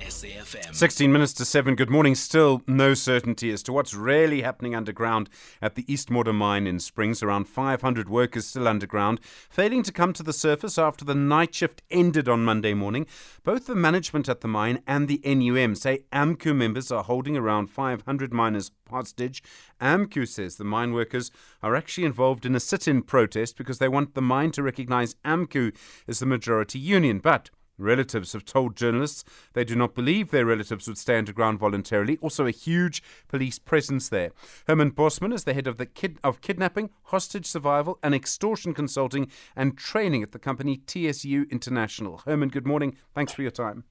SAFM. 16 minutes to 7. Good morning. Still no certainty as to what's really happening underground at the East Modder mine in Springs. Around 500 workers still underground, failing to come to the surface after the night shift ended on Monday morning. Both the management at the mine and the NUM say AMCU members are holding around 500 miners hostage. AMCU says the mine workers are actually involved in a sit in protest because they want the mine to recognize AMCU as the majority union. But Relatives have told journalists they do not believe their relatives would stay underground voluntarily. Also, a huge police presence there. Herman Bosman is the head of the kid- of kidnapping, hostage survival, and extortion consulting and training at the company TSU International. Herman, good morning. Thanks for your time.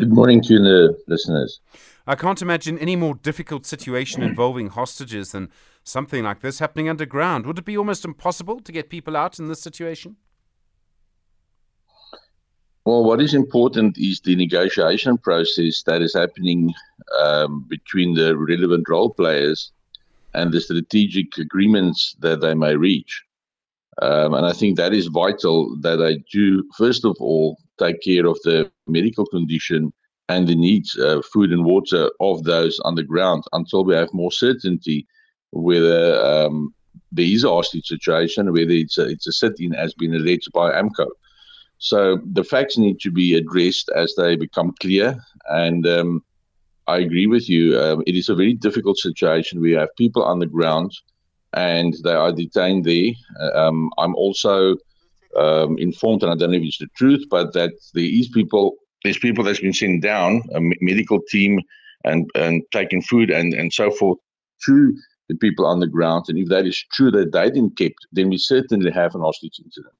Good morning to the listeners. I can't imagine any more difficult situation involving hostages than something like this happening underground. Would it be almost impossible to get people out in this situation? Well, what is important is the negotiation process that is happening um, between the relevant role players and the strategic agreements that they may reach. Um, and I think that is vital that they do, first of all, take care of the medical condition and the needs, uh, food and water of those underground until we have more certainty whether um, there is a hostage situation, whether it's a, it's a sit-in as been alleged by AMCU. So the facts need to be addressed as they become clear. And um, I agree with you. Um, it is a very difficult situation. We have people on the ground and they are detained there. Um, I'm also um, informed, and I don't know if it's the truth, but that there is people, there's people that's been sent down, a medical team, and and taking food and and so forth to the people on the ground. And if that is true that they didn't kept, then we certainly have an hostage incident.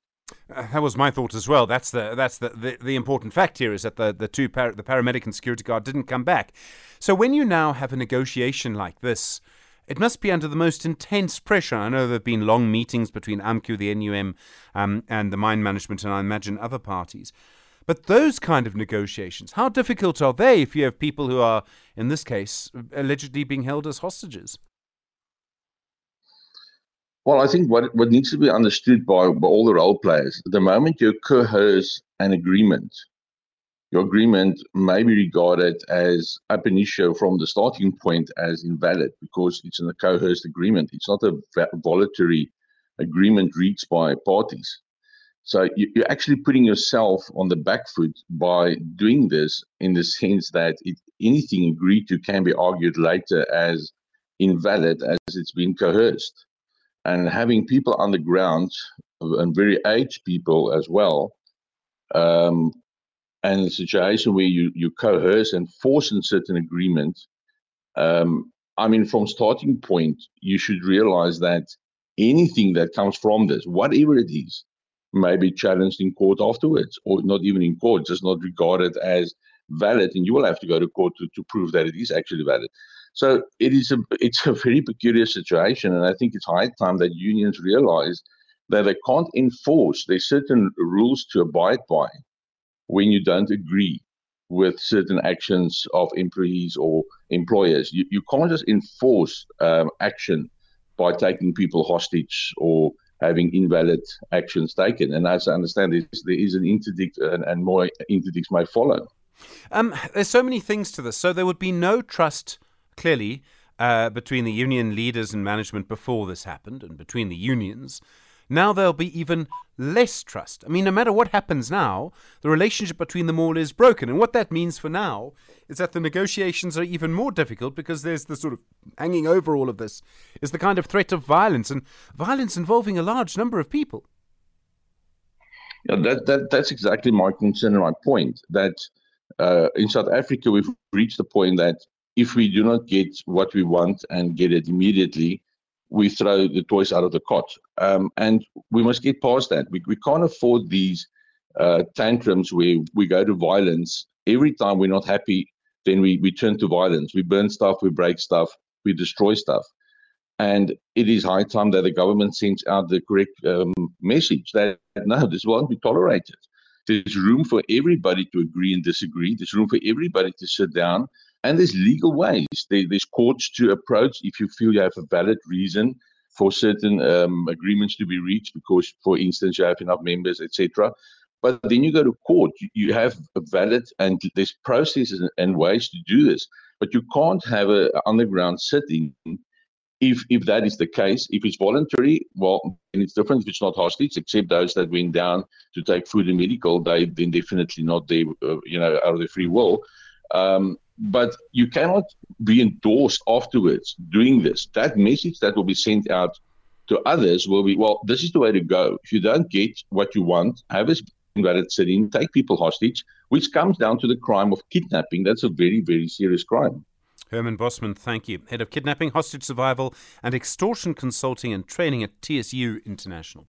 Uh, that was my thought as well. That's the that's the, the, the important fact here is that the the two par- the paramedic and security guard didn't come back. So when you now have a negotiation like this, it must be under the most intense pressure. I know there have been long meetings between AMCU, the NUM, um, and the mine management, and I imagine other parties. But those kind of negotiations, how difficult are they if you have people who are, in this case, allegedly being held as hostages? Well, I think what what needs to be understood by, by all the role players, the moment you coerce an agreement, your agreement may be regarded as ab initio from the starting point as invalid because it's a coerced agreement. It's not a voluntary agreement reached by parties. So you, are actually putting yourself on the back foot by doing this in the sense that it, anything agreed to can be argued later as invalid as it's been coerced and having people on the ground and very aged people as well um, and the situation where you, you coerce and force in certain agreements um, i mean from starting point you should realize that anything that comes from this whatever it is may be challenged in court afterwards or not even in court just not regarded as valid and you will have to go to court to, to prove that it is actually valid so it is a it's a very peculiar situation, and I think it's high time that unions realize that they can't enforce. There's certain rules to abide by when you don't agree with certain actions of employees or employers. You, you can't just enforce um, action by taking people hostage or having invalid actions taken. And as I understand, it, there is an interdict and, and more interdicts may follow. Um, there's so many things to this. So there would be no trust clearly uh, between the union leaders and management before this happened and between the unions. Now there'll be even less trust. I mean, no matter what happens now, the relationship between them all is broken. And what that means for now is that the negotiations are even more difficult because there's the sort of hanging over all of this is the kind of threat of violence and violence involving a large number of people. Yeah, that, that that's exactly my concern and my point. That uh, in South Africa, we've reached the point that if we do not get what we want and get it immediately, we throw the toys out of the cot. Um, and we must get past that. We, we can't afford these uh, tantrums where we go to violence. Every time we're not happy, then we, we turn to violence. We burn stuff, we break stuff, we destroy stuff. And it is high time that the government sends out the correct um, message that no, this won't be tolerated. There's room for everybody to agree and disagree. There's room for everybody to sit down and there's legal ways. There, there's courts to approach if you feel you have a valid reason for certain um, agreements to be reached because, for instance, you have enough members, etc. But then you go to court. You have a valid and there's processes and ways to do this. But you can't have an underground sitting if if that is the case. If it's voluntary, well, then it's different. If it's not hostage, except those that went down to take food and medical, they then definitely not there, uh, you know, out of their free will. Um, but you cannot be endorsed afterwards doing this. That message that will be sent out to others will be, well, this is the way to go. If you don't get what you want, have a invalid sitting, take people hostage, which comes down to the crime of kidnapping. That's a very, very serious crime. Herman Bosman, thank you. Head of Kidnapping, Hostage Survival, and Extortion Consulting and Training at TSU International.